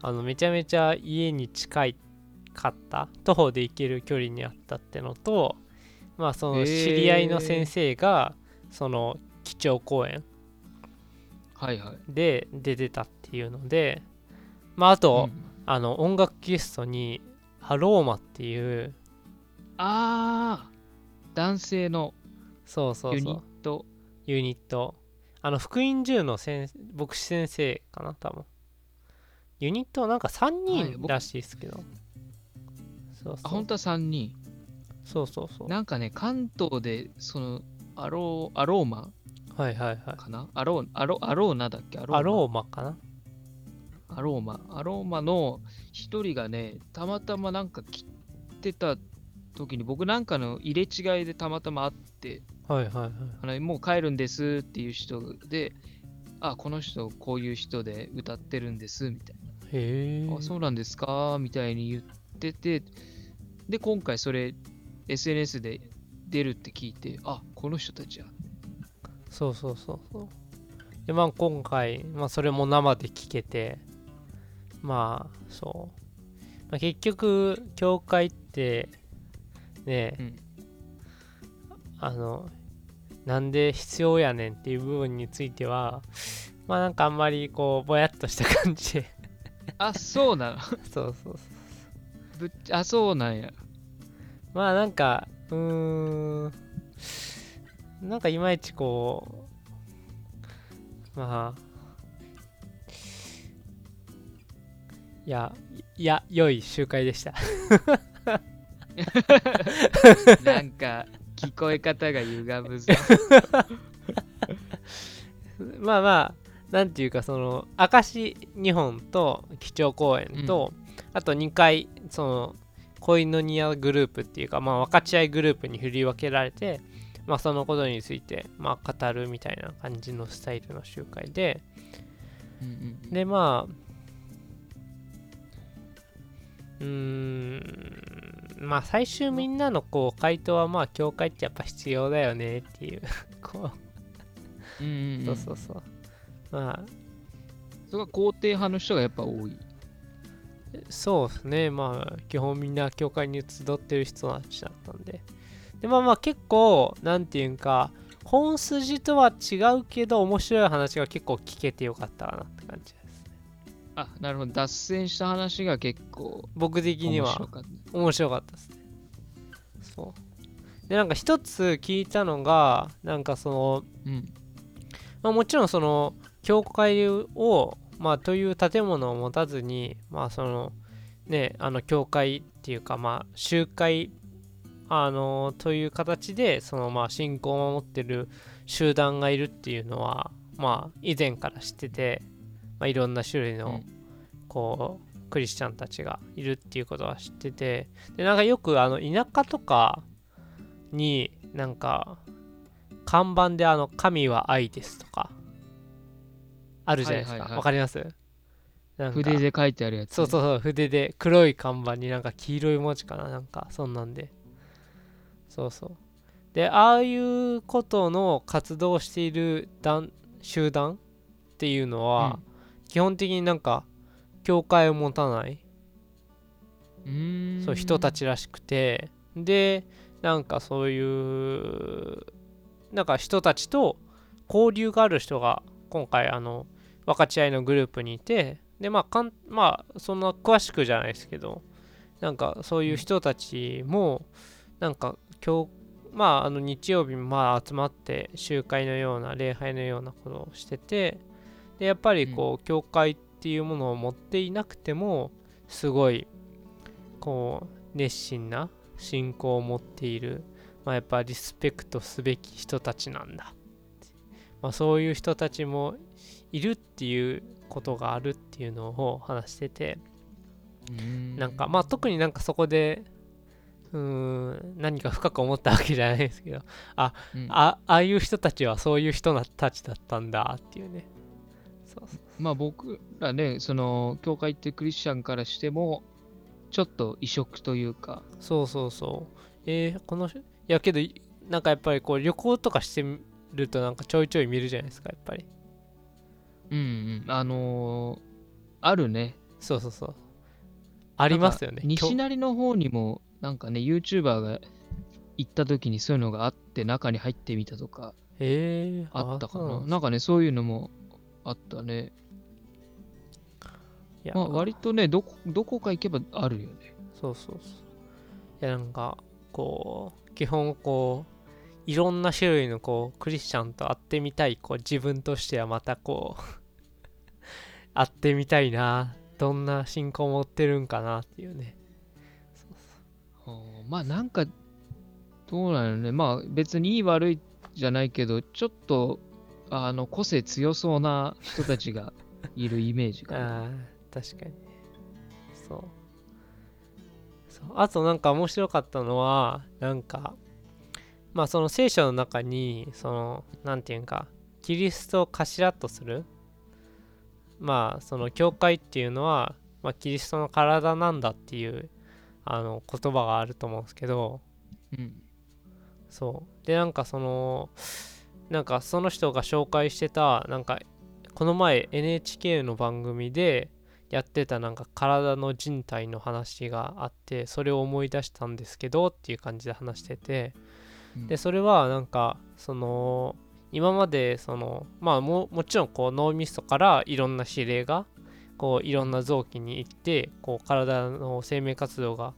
あのめちゃめちゃ家に近いかった。徒歩で行ける距離にあったってのとまあその知り合いの先生がその基調講演。はいはい。で出てたっていうのでまああと、うん。あの音楽ゲストにハローマっていうあー、男性のそうそうユニッそうト。ユニット。あの福音銃の先牧師先生かな多分。ユニットなんか3はい僕人らしいですけど、そうあ、そう。本当は3人。そうそうそう。なんかね、関東で、その、アロー、アローマはいはいはい。かな？アロー、アロアローナだっけ？アローマかな？アローマ。アローマの一人がね、たまたまなんか来てた時に、僕なんかの入れ違いでたまたま会って、はいはいはい。あのもう帰るんですっていう人で、あ、この人こういう人で歌ってるんですみたいへえな。あ、。そうなんですか？みたいに言ってて、で、今回それ SNS で出るって聞いて、あ、この人たちや。そうそうそうそう。で、まあ今回、まあそれも生で聞けて、まあそう。まあ、結局、教会って、ね、うんあの、なんで必要やねんっていう部分については、まあなんかあんまりこう、ぼやっとした感じで、あ、そうなの？そうそうそう。ぶあ、そうなんや。まあなんか、うーん、なんかいまいちこう、まあ、いや、いや、良い集会でした。なんか、聞こえ方が歪むぞ。まあまあ、なんていうか、その、明石日本と基調講演と、あと2回、その、恋のニアグループっていうか、まあ、分かち合いグループに振り分けられて、まあ、そのことについて、まあ、語るみたいな感じのスタイルの集会で、うんうんうんで、まあ、うーん、まあ、最終みんなのこう回答は、まあ、教会ってやっぱ必要だよねっていう、こう、うんうんうんそうそうそう。まあ、それが肯定派の人がやっぱ多い。そうですね。まあ、基本みんな教会に集ってる人たちだったんで。で、まあまあ結構、なんていうんか、本筋とは違うけど、面白い話が結構聞けてよかったかなって感じ。あ、なるほど。脱線した話が結構僕的には面白かった。面白かったですね。そう。で、なんか一つ聞いたのが、なんかその、うん。まあ、もちろんその教会を、まあ、という建物を持たずにまあそのねあの教会っていうかまあ集会あのという形でそのまあ信仰を守ってる集団がいるっていうのはまあ以前から知ってて、まあ、いろんな種類のうんこうクリスチャンたちがいるっていうことは知っててでなんかよくあの田舎とかになんか看板であの神は愛ですとかあるじゃないですか。わ、はいはいはいかります？筆で書いてあるやつ、そうそうそう、筆で黒い看板になんか黄色い文字かななんかそんなんで。そうそう。で、ああいうことの活動をしている団集団っていうのは、基本的になんか教会を持たない。そう人たちらしくて、で、なんかそういう、なんか人たちと交流がある人が今回あの分かち合いのグループにいてでまあかんまあそんな詳しくじゃないですけどなんかそういう人たちもなんか今日まああの日曜日もまあ集まって集会のような礼拝のようなことをしててでやっぱりこう教会っていうものを持っていなくてもすごいこう熱心な信仰を持っているまあやっぱリスペクトすべき人たちなんだ。まあ、そういう人たちもいるっていうことがあるっていうのを話しててなんかまあ特になんかそこでうーん何か深く思ったわけじゃないですけどうん。あああいう人たちはそういう人たちだったんだっていうねそうそうまあ僕らね、その、教会ってクリスチャンからしても、ちょっと異色というか、そうそうそう。えー、この人いやけどいなんかやっぱりこう旅行とかしてるとなんかちょいちょい見るじゃないですかやっぱり。うんうん、あのーあるね。そうそうそう。ありますよね。西成の方にも、なんかね、YouTuber が行った時にそういうのがあって、中に入ってみたとか、えー、あったかな。なんかね、そういうのもあったね。いやまあ、割とね、どこ、どこか行けばあるよね。そうそうそう。いや、なんか、こう、基本、こう、いろんな種類の、こう、クリスチャンと会ってみたい、こう、自分としてはまた、こう、会ってみたいな。どんな信仰を持ってるんかなっていうね。あーまあ、なんか、どうなのね。まあ、別にいい悪いじゃないけど、ちょっと、あの、個性強そうな人たちがいるイメージかな。ああ確かに。そう。そう。あとなんか面白かったのはなんかまあその聖書の中にそのなんていうんかキリストを頭とするまあその教会っていうのは、まあ、キリストの体なんだっていうあの言葉があると思うんですけど。うん。そう。でなんかそのなんかその人が紹介してたなんかこの前 NHK の番組でやってたなんか体の人体の話があってそれを思い出したんですけどっていう感じで話しててうん。でそれはなんかその今までそのまあももちろんこう脳みそからいろんな指令がこういろんな臓器に行ってこう体の生命活動が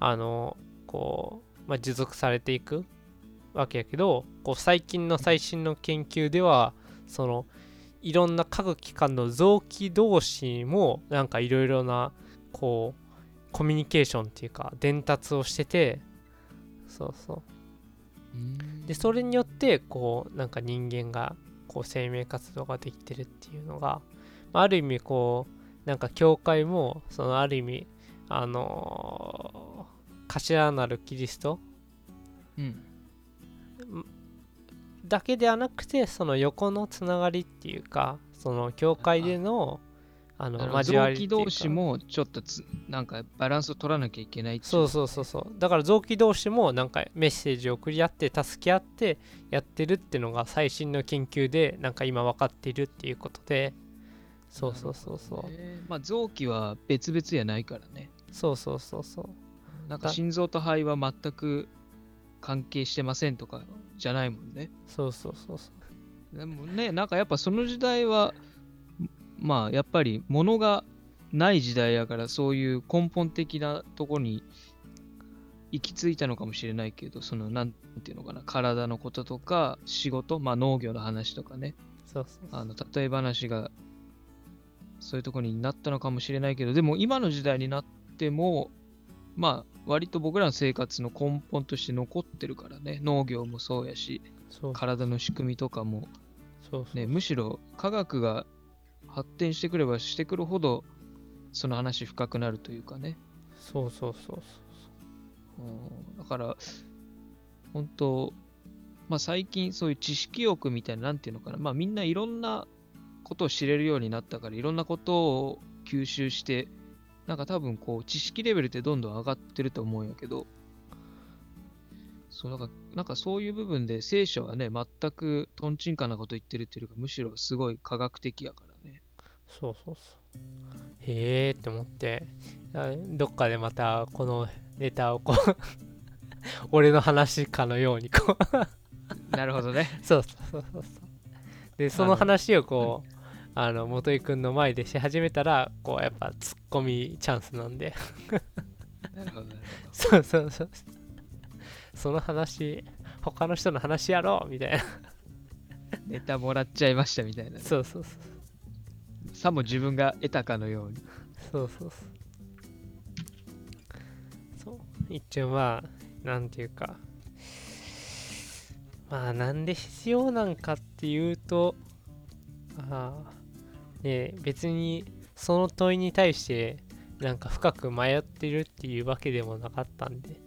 あのこう、まあ、持続されていくわけやけどこう最近の最新の研究ではそのいろんな各機関の臓器同士もなんかいろいろなこうコミュニケーションっていうか伝達をしててそうそううんでそれによってこうなんか人間がこう生命活動ができてるっていうのがまあある意味こうなんか教会もそのある意味あのー頭なるキリストうん。だけではなくてその横のつながりっていうかその教会でのあの交わ臓器りっていうか。同士もちょっとつなんかバランスを取らなきゃいけないそうそうそうそう。だから臓器同士もなんかメッセージを送り合って助け合ってやってるっていうのが最新の研究でなんか今分かっているっていうことで。そうそうそうそう。ね。まあ臓器は別々やないからね。そうそうそうそう。なんかだ心臓と肺は全く関係してませんとかじゃないもんね。そうそうそうそう。でもね、なんかやっぱその時代は、まあやっぱり物がない時代やからそういう根本的なところに行き着いたのかもしれないけど、そのなんていうのかな、体のこととか仕事、まあ農業の話とかね、そうそうあの例え話がそういうところになったのかもしれないけど、でも今の時代になっても、まあ割と僕らの生活の根本として残ってるからね、農業もそうやし、そう体の仕組みとかも。そうそう。ね、むしろ科学が発展してくればしてくるほどその話深くなるというかね、そうそうそうそう。うん、だから本当まあ最近そういう知識欲みたいななんていうのかな。まあみんないろんなことを知れるようになったからいろんなことを吸収してなんか多分こう知識レベルってどんどん上がってると思うんやけどそうなんかなんかそういう部分で聖書はね全くとんちんかなこと言ってるっていうかむしろすごい科学的やからね。そうそうそう。へえって思って。あどっかでまたこのネタをこう 俺の話かのようにこう。なるほどね。そ うそうそうそうそう。でその話をこうあの元井くんの前でし始めたらこうやっぱツッコミチャンスなんで。なるほどなるそうそうそう。その話他の人の話やろうみたいな。ネタもらっちゃいましたみたいなね、そうそうそう。さも自分が得たかのように。そうそうそう。そう。一応まあなんていうか。まあなんで必要なんかっていうとああね別にその問いに対してなんか深く迷ってるっていうわけでもなかったんで、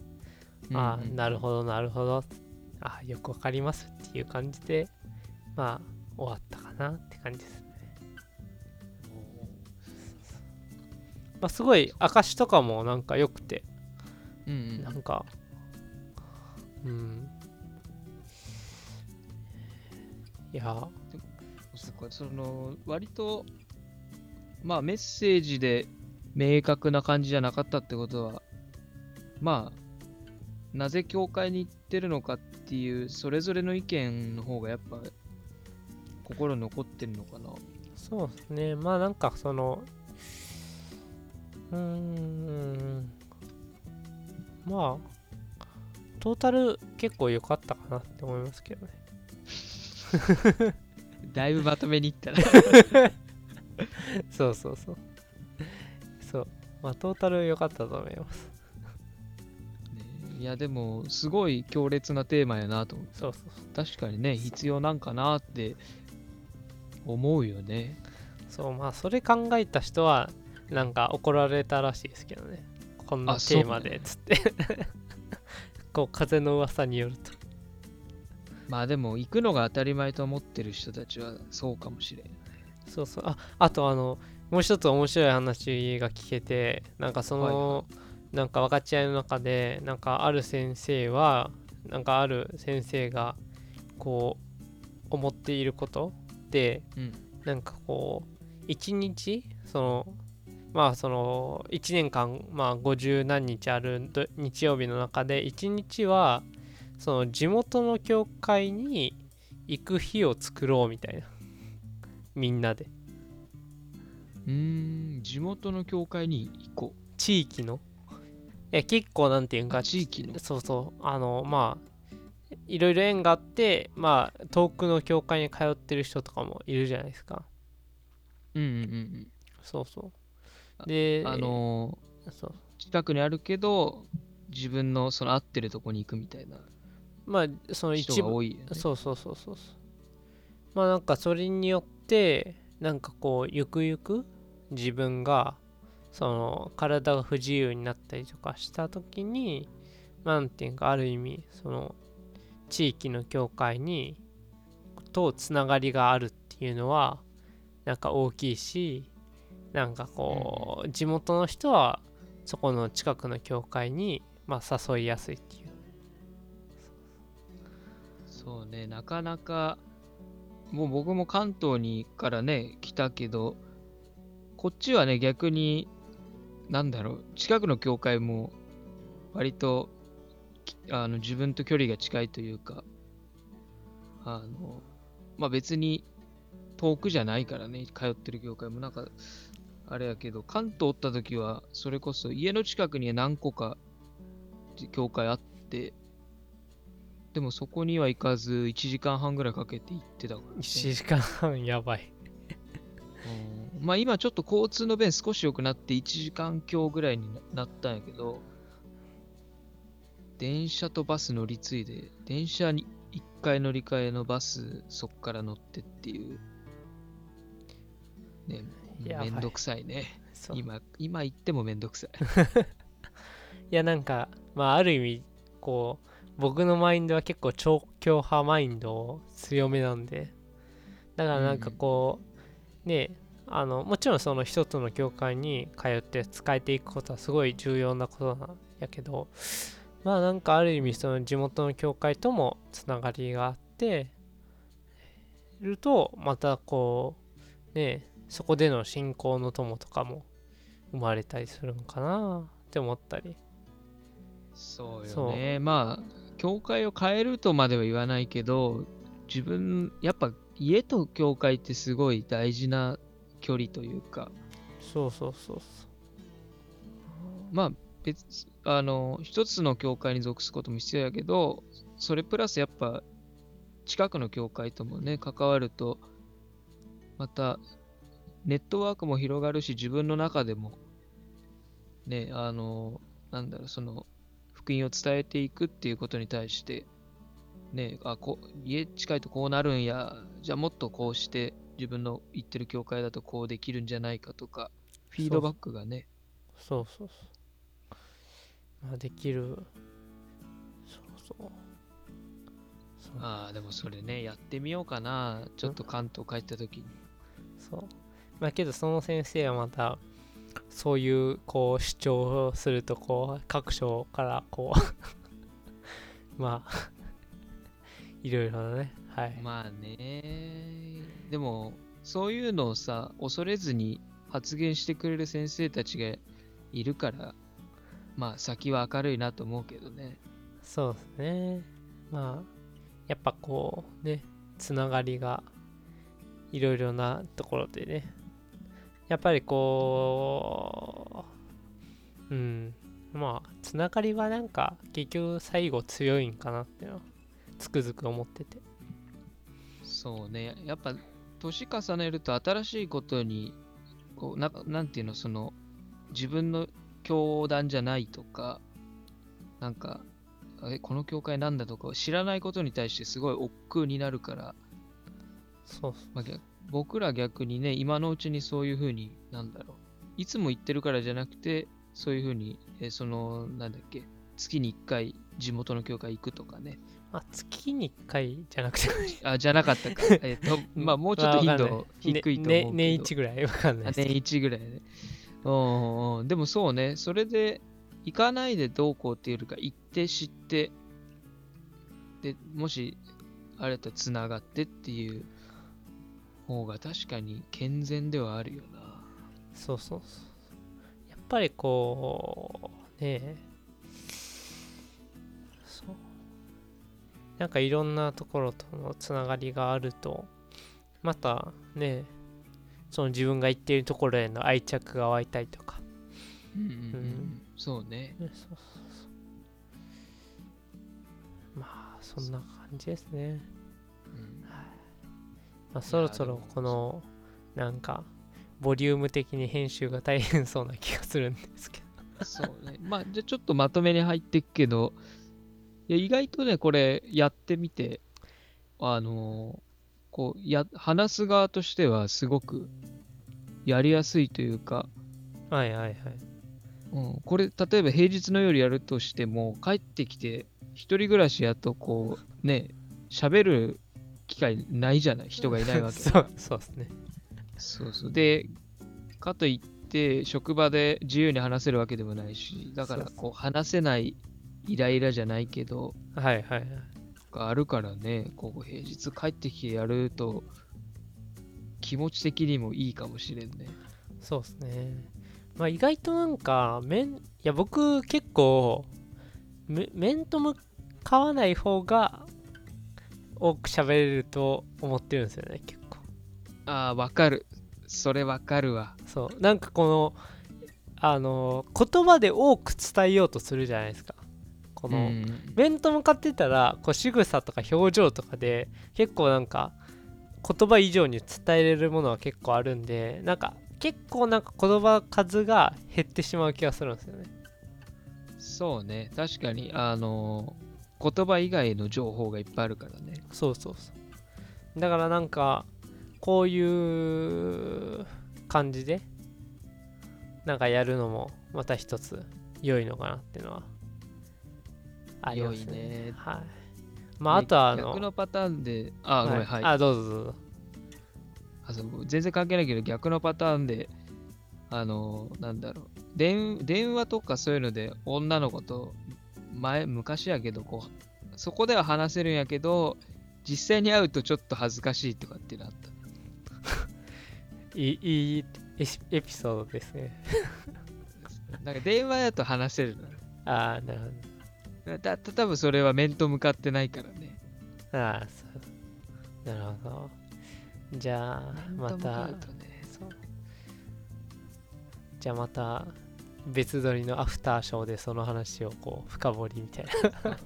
ああなるほどなるほど。ああよくわかりますっていう感じでまあ終わったかなって感じですね。まあすごい証とかもなんか良くてうんうん。なんかうん。いやそっかその割とまあメッセージで明確な感じじゃなかったってことはまあなぜ教会に行ってるのかっていうそれぞれの意見の方がやっぱ心に残ってるのかな。そうですね。まあなんかそのうーんまあトータル結構良かったかなって思いますけどね だいぶまとめに行ったな。そうそうそう。そう。まあトータル良かったと思います。いやでもすごい強烈なテーマやなと思って。そうそう確かにね必要なんかなって思うよね。そうまあそれ考えた人はなんか怒られたらしいですけどね。こんなテーマでつって。こう風の噂によるとまあでも行くのが当たり前と思ってる人たちはそうかもしれんそうそう。ああとあのもう一つ面白い話が聞けてなんかその、なんか分かち合いの中でなんかある先生はなんかある先生がこう思っていることでうん。なんかこう一日そのまあその1年間まあ50何日あるど日曜日の中で1日はその地元の教会に行く日を作ろうみたいな。みんなで。うーん地元の教会に行こ地域の？いや結構なんていうんうか地域の。そうそう。あのまあいろいろ縁があってまあ遠くの教会に通ってる人とかもいるじゃないですか。うんうんうんそうそう。あでうんあのそう。ー近くにあるけど自分のその合ってるとこに行くみたいなまあその人一部ね。そうそうそうそう。まあなんかそれによってなんかこうゆくゆく自分がその体が不自由になったりとかした時になんていうかある意味その地域の教会にとつながりがあるっていうのはなんか大きいしなんかこう地元の人はそこの近くの教会にまあ誘いやすいっていうそうね、なかなか、もう僕も関東にからね、来たけど、こっちはね、逆に、なんだろう、近くの教会も、割と、あの自分と距離が近いというか、あの、まあ別に遠くじゃないからね、通ってる教会も。なんか、あれやけど、関東おった時は、それこそ家の近くに何個か教会あって、でもそこには行かず1時間半ぐらいかけて行ってたから、ね。1時間半やばいうんまあ今ちょっと交通の便少し良くなって1時間強ぐらいになったんやけど、電車とバス乗り継いで、電車に1回乗り換えのバスそっから乗ってっていう、ね、めんどくさいね。今、今行ってもめんどくさい。いやなんかまあある意味こう僕のマインドは結構超強派マインド強めなんで。だからなんかこう、ねあのもちろんその一つの教会に通って使えていくことはすごい重要なことなんやけどまあなんかある意味その地元の教会ともつながりがあっているとまたこうねそこでの信仰の友とかも生まれたりするのかなって思ったり。そうそう。よね。まあ、教会を変えるとまでは言わないけど、自分、やっぱ家と教会ってすごい大事な距離というか、そうそうそうまあ別、あの、一つの教会に属すことも必要やけど、それプラスやっぱ近くの教会ともね、関わると、またネットワークも広がるし、自分の中でも、ね、あの、なんだろう、その、福音を伝えていくっていうことに対して、ね、あこう家近いとこうなるんや、じゃあもっとこうして、自分の行ってる教会だとこうできるんじゃないかとか、フィードバックがね、そうそうそう。まあできる。そうそう。そう。ああ、でもそれね、やってみようかな。ちょっと関東帰った時に。そう。まあけどその先生はまたそういうこう主張をするとこう各所からこう まあ いろいろなねはい、まあね。でも、そういうのをさ、恐れずに発言してくれる先生たちがいるから、まあ先は明るいなと思うけどね。そうですねまあやっぱこうねつながりがいろいろなところでねやっぱりこううんまあつながりはなんか結局最後強いんかなっていうのはつくづく思っててそうね。やっぱ、年重ねると新しいことに、こう、ななんていうの、その、自分の教団じゃないとか、なんか、えこの教会なんだとか知らないことに対してすごい億劫になるから、そうそう。まあ、逆僕ら逆にね、今のうちにそういうふうに、なんだろう、いつも行ってるからじゃなくて、そういうふうに、えーその、なんだっけ、月に1回地元の教会行くとかね。まあ、月に1回じゃなくて、あ、じゃなかったか。えっと、まあもうちょっと頻度低いと思うけど。ねね年1ぐらいわかんない年1ぐらいね。うん。でもそうね、それで行かないでどうこうっていうよりか、行って知って、で、もし、あれだったら繋がってっていう方が確かに健全ではあるよな。どそうそうそう。やっぱりこう、ねえ、そう。なんかいろんなところとのつながりがあると、またね、その自分が行っているところへの愛着が湧いたりとか、うんうんうん。うんそうね。ねそうそうそうまあそんな感じですね、うんまあ、そろそろこのなんかボリューム的に編集が大変そうな気がするんですけど。そうね。まあ、じゃあちょっとまとめに入っていくけど、いや意外とね、これやってみて、あのーこうや、話す側としてはすごくやりやすいというか、はいはいはい。うん、これ、例えば平日の夜やるとしても、帰ってきて、一人暮らしやと、こう、ね、喋る機会ないじゃない、人がいないわけ。だ そうそうですね。そうそう。で、かといって、職場で自由に話せるわけでもないし、だから、こう、話せないイライラじゃないけど、はいはいはい。があるからね、こう、平日帰ってきてやると、気持ち的にもいいかもしれんね。そうですね。まあ意外となんか面いや僕結構め面と向かわない方が多く喋れると思ってるんですよね結構。ああ、わかる。それわかるわ。そう。なんかこのあの言葉で多く伝えようとするじゃないですか。この、うん。面と向かってたらこう仕草とか表情とかで結構なんか言葉以上に伝えれるものは結構あるんでなんか結構なんか言葉数が減ってしまう気がするんですよね。そうね、確かに、あの言葉以外の情報がいっぱいあるからね。そうそうそう。だからなんかこういう感じでなんかやるのもまた一つ良いのかなっていうのはありますね。良いね。はい。まああとはあの逆のパターンで、あ、ごめん、はい。あどうぞどうぞ。あそう全然関係ないけど逆のパターンであのなんだろう。電電話とかそういうので女の子と前昔やけどこうそこでは話せるんやけど実際に会うとちょっと恥ずかしいとかってなった。いいいいエピソードですね。なんか電話だと話せるああなるほのだだ多分それは面と向かってないからね。どああそう。なるほど。じゃあまた。ねじゃあまた別撮りのアフターショーでその話をこう深掘りみたいな。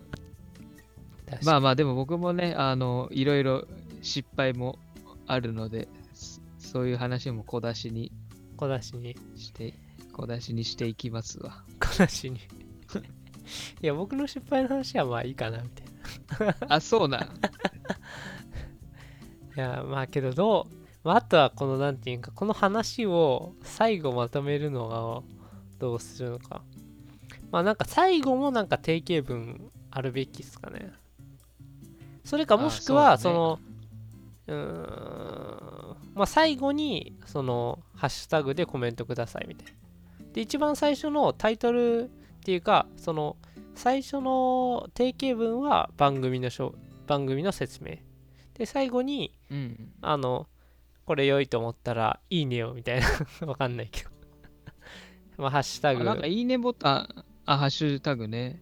まあまあでも僕もねあのいろいろ失敗もあるのでそそういう話も小出しに小出しに。して小出しにしていきますわ。小出しに。いや僕の失敗の話はまあいいかなみたいな。あそうなん。いやまあけどどう、まあ、あとはこのなんていうかこの話を最後まとめるのがどうするのか。まあなんか最後もなんか定型文あるべきですかね。それかもしくはあそのう,、ーんまあ最後にそのハッシュタグでコメントくださいみたいな。で一番最初のタイトルっていうかその最初の定型文は番組のしょ番組の説明。で最後にうん。あのこれ良いと思ったらいいねよみたいな。わかんないけどまあハッシュタグ。あなんかいいねボタンあハッシュタグね。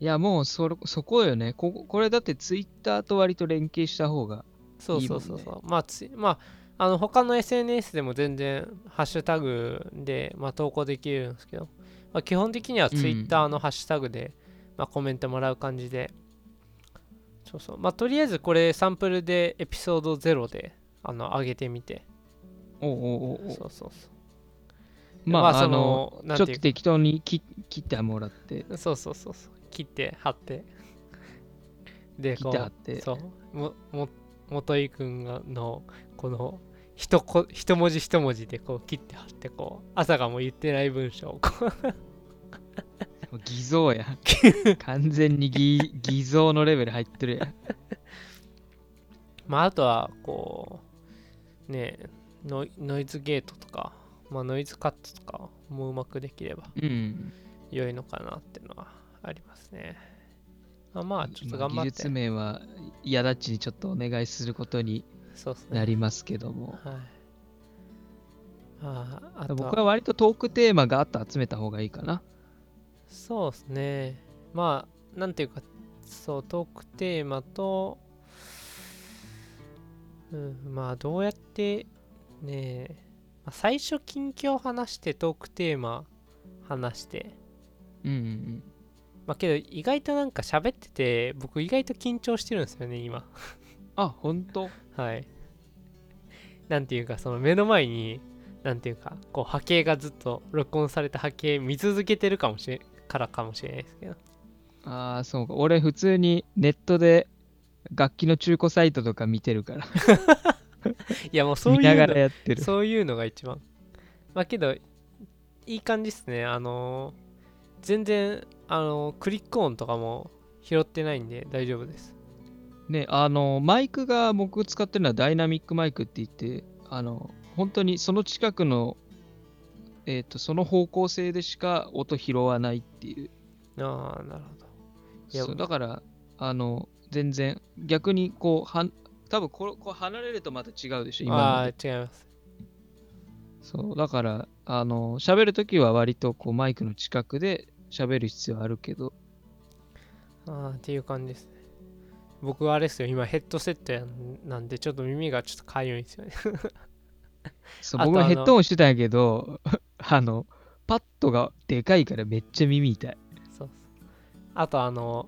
いやもうそれそこよね。こここれだってツイッターと割と連携した方がそうそうそうそう。まあつまああの他の SNS でも全然ハッシュタグで、まあ、投稿できるんですけど、まあ、基本的にはツイッターのハッシュタグで、まあ、コメントもらう感じで。そうそう。まあとりあえずこれサンプルでエピソード0であの上げてみて。おうおうおうおう。そうそうそうまあ、まあそあのちょってと適当に切切ってもらって。そうそうそうそう。切って貼って。で、切こう、って貼って。そう、も、も、元井くんがの、この、一こ一文字一文字でこう切って貼ってこう朝がもう言ってない文章をこう。偽造や。ん。完全に偽偽造のレベル入ってるや。ん。まああとはこうねノイノイズゲートとか、まあ、ノイズカットとかもうまくできればうん。良いのかなっていうのはありますね。まあ、まあちょっと頑張って技術。面は、やだっちにちょっとお願いすることに。なりますけども。はい。あああと僕は割とトークテーマがあと集めた方がいいかな。そうですね。まあ、なんていうか、そう、トークテーマと、うん、まあ、どうやって、ねまあ最初近況話してトークテーマ話して、うんうんうん。まあけど意外となんか喋ってて、僕意外と緊張してるんですよね、今。あ、ほんとはい。なんていうか、その目の前に、なんていうか、こう波形がずっと録音された波形見続けてるかもしれからかもしれないですけど。ああ、そうか。俺普通にネットで楽器の中古サイトとか見てるから。いやもうそう見ながいうのらやってる。そういうのが一番。まあけど、いい感じっすね。あのー全然、あのークリック音とかも拾ってないんで大丈夫です。ね、あの、マイクが僕使ってるのはダイナミックマイクって言って、あの、本当にその近くの、えっ、と、その方向性でしか音拾わないっていう。ああ、なるほど。いやそうだから、あの、全然、逆にこう、はん多分これこう離れるとまた違うでしょ、今ああ違います。そう、だから、あの、喋るときは割とこうマイクの近くで喋る必要あるけど、ああ、っていう感じですね。僕はあれですよ、今ヘッドセットやんなんで、ちょっと耳がちょっとかゆいんですよね。そうあとあの僕もヘッドホンしてたんやけど、あの、パッドがでかいからめっちゃ耳痛い。そうそう。あとあの、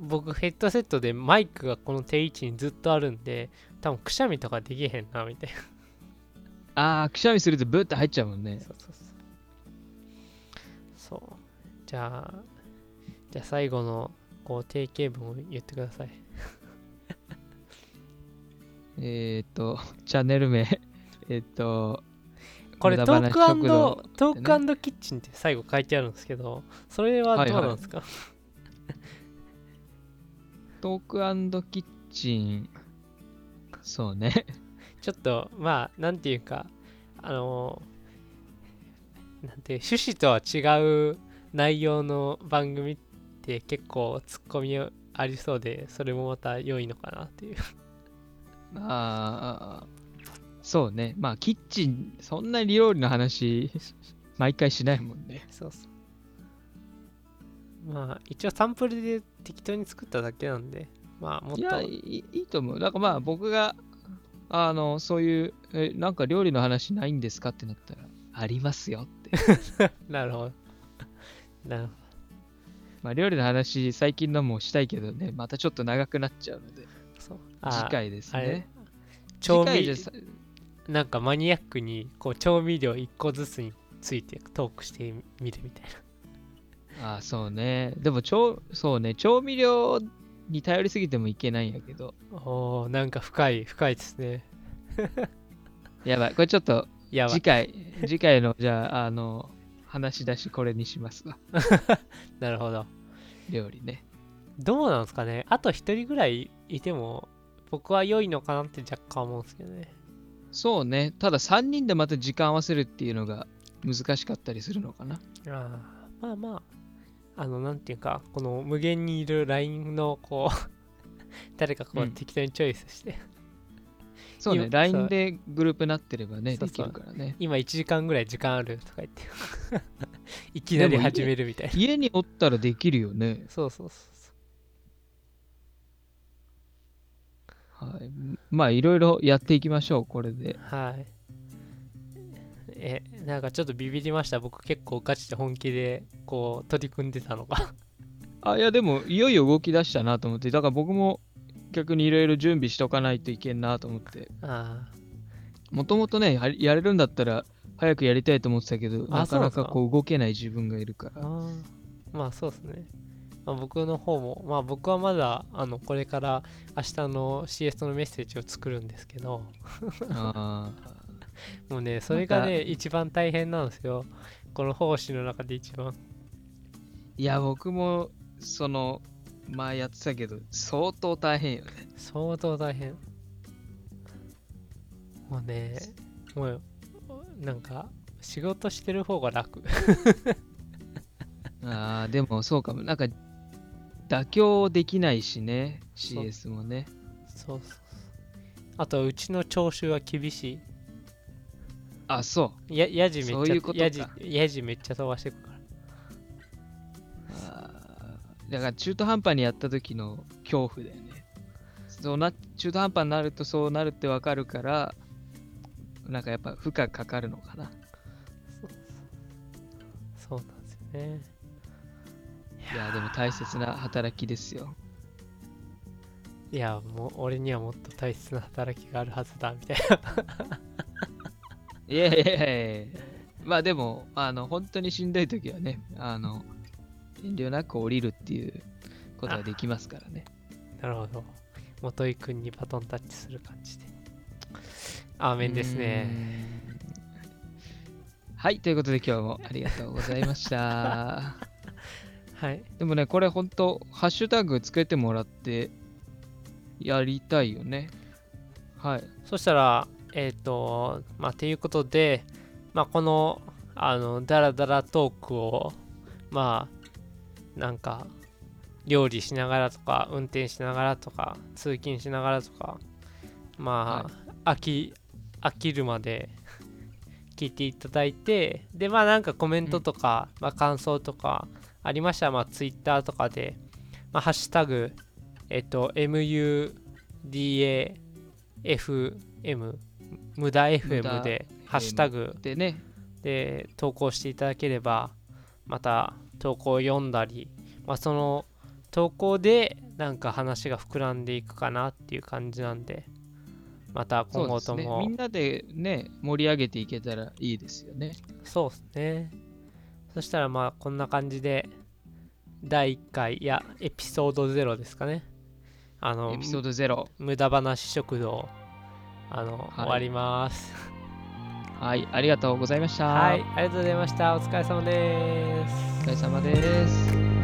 僕ヘッドセットでマイクがこの定位置にずっとあるんで、多分くしゃみとかできへんな、みたいな。ああ、くしゃみするとブーって入っちゃうもんね。そうそうそう。そう。じゃあ、じゃあ最後のこう定型文を言ってください。えっ、と、チャンネル名、えっ、と、これトークトークキッチンって最後書いてあるんですけど、それはどうなんですか、トークキッチン、そうね。ちょっと、まあ、なんていうか、あのなんていう、趣旨とは違う内容の番組って結構ツッコミありそうで、それもまた良いのかなっていう。ああ、そうね。まあ、キッチン、そんなに料理の話、毎回しないもんね。そうそう。まあ、一応サンプルで適当に作っただけなんで、まあ、もっといや、いいと思う。だからまあ、僕が、あの、そういう、え、なんか料理の話ないんですかってなったら、ありますよって。なるほど。なるほまあ、料理の話、最近のもしたいけどね、またちょっと長くなっちゃうので、ど。そうあ次回ですね。調味次回じゃさなんかマニアックにこう調味料1個ずつについてトークしてみるみたいああ、そうね。でも、調、そうね、調味料に頼りすぎてもいけないんやけど、な。おー、なんか深い、深いですね。やばい。これちょっと。次回、次回の、じゃあ、あの、話し出しこれにしますわ。なるほど。料理ね。どうなんですかねあと1人ぐらいいても僕は良いのかなって若干思うんですけどね。そうね。ただ3人でまた時間合わせるっていうのが難しかったりするのかな。ああまあまあ、あの、なんていうか、この無限にいる LINE のこう、誰かこううん適当にチョイスして、そうね。LINE でグループなってればね、できるからね。今1時間ぐらい時間あるとか言って、いきなり始めるみたいな。家におったらできるよね。そうそうそうそう。はい。まあ、いろいろやっていきましょう、これで。はい。え、なんかちょっとビビりました。僕結構ガチで本気でこう取り組んでたのが。あ、いや、でも、いよいよ動き出したなと思って、だから僕も逆にいろいろ準備しとかないといけんなと思って。あもともとね、ややれるんだったら、早くやりたいと思ってたけど、あなかなかこう動けない自分がいるから。まあそうですね。まあ、僕の方も、まあ僕はまだ、あの、これから明日の CS のメッセージを作るんですけど、あもうね、それがね、一番大変なんですよ。この奉仕の中で一番。ーいや、僕も、その、前やってたけど、相当大変よね。相当大変。もうね、もう、なんか、仕事してる方が楽。ああ、でもそうかも。なんか、妥協できないしね、CS もね。そうそうそう。あと、うちの聴衆は厳しい。あ、そや、やじめっちゃ、そういうことかやじ、やじめっちゃ飛ばしてくから。う。あーだから中途半端にやった時の恐怖だよね。そうな、中途半端になるとそうなるってわかるから、なんかやっぱ負荷かかるのかな。そうなんですよね。いや、でも大切な働きですよ。いや、もう、俺にはもっと大切な働きがあるはずだ、みたいな。いやいやいやいやまあでも、あの、本当にしんどい時はね、あの、遠慮なく降りるっていうことができますからね。なるほど。元井くんにバトンタッチする感じで。アーメンですね。はい、ということで今日もありがとうございました。はい。でもね、これ本当ハッシュタグつけてもらってやりたいよね。はい。そしたら、えっ、と、まあ、ということで、まあ、この、あの、ダラダラトークを、まあ、なんか、料理しながらとか、運転しながらとか、通勤しながらとか、まあ、飽き、飽きるまで聞いていただいて、で、まあ、なんかコメントとか、まあ、感想とかありましたら、まあ、ツイッターとかで、まあ、ハッシュタグ、えっ、と、MUDAFM、無駄 FM で、ハッシュタグでね、で投稿していただければまた投稿を読んだり、まあ、その投稿でなんか話が膨らんでいくかなっていう感じなんでまた。今後ともみんなでね、盛り上げていけたらいいですよね。そうですねそしたらまあこんな感じで第1回いやエピソード0ですかねあのエピソード0。無駄話食堂あの、終わります はい、ありがとうございました。はいありがとうございましたお疲れ様ですお疲れ様です。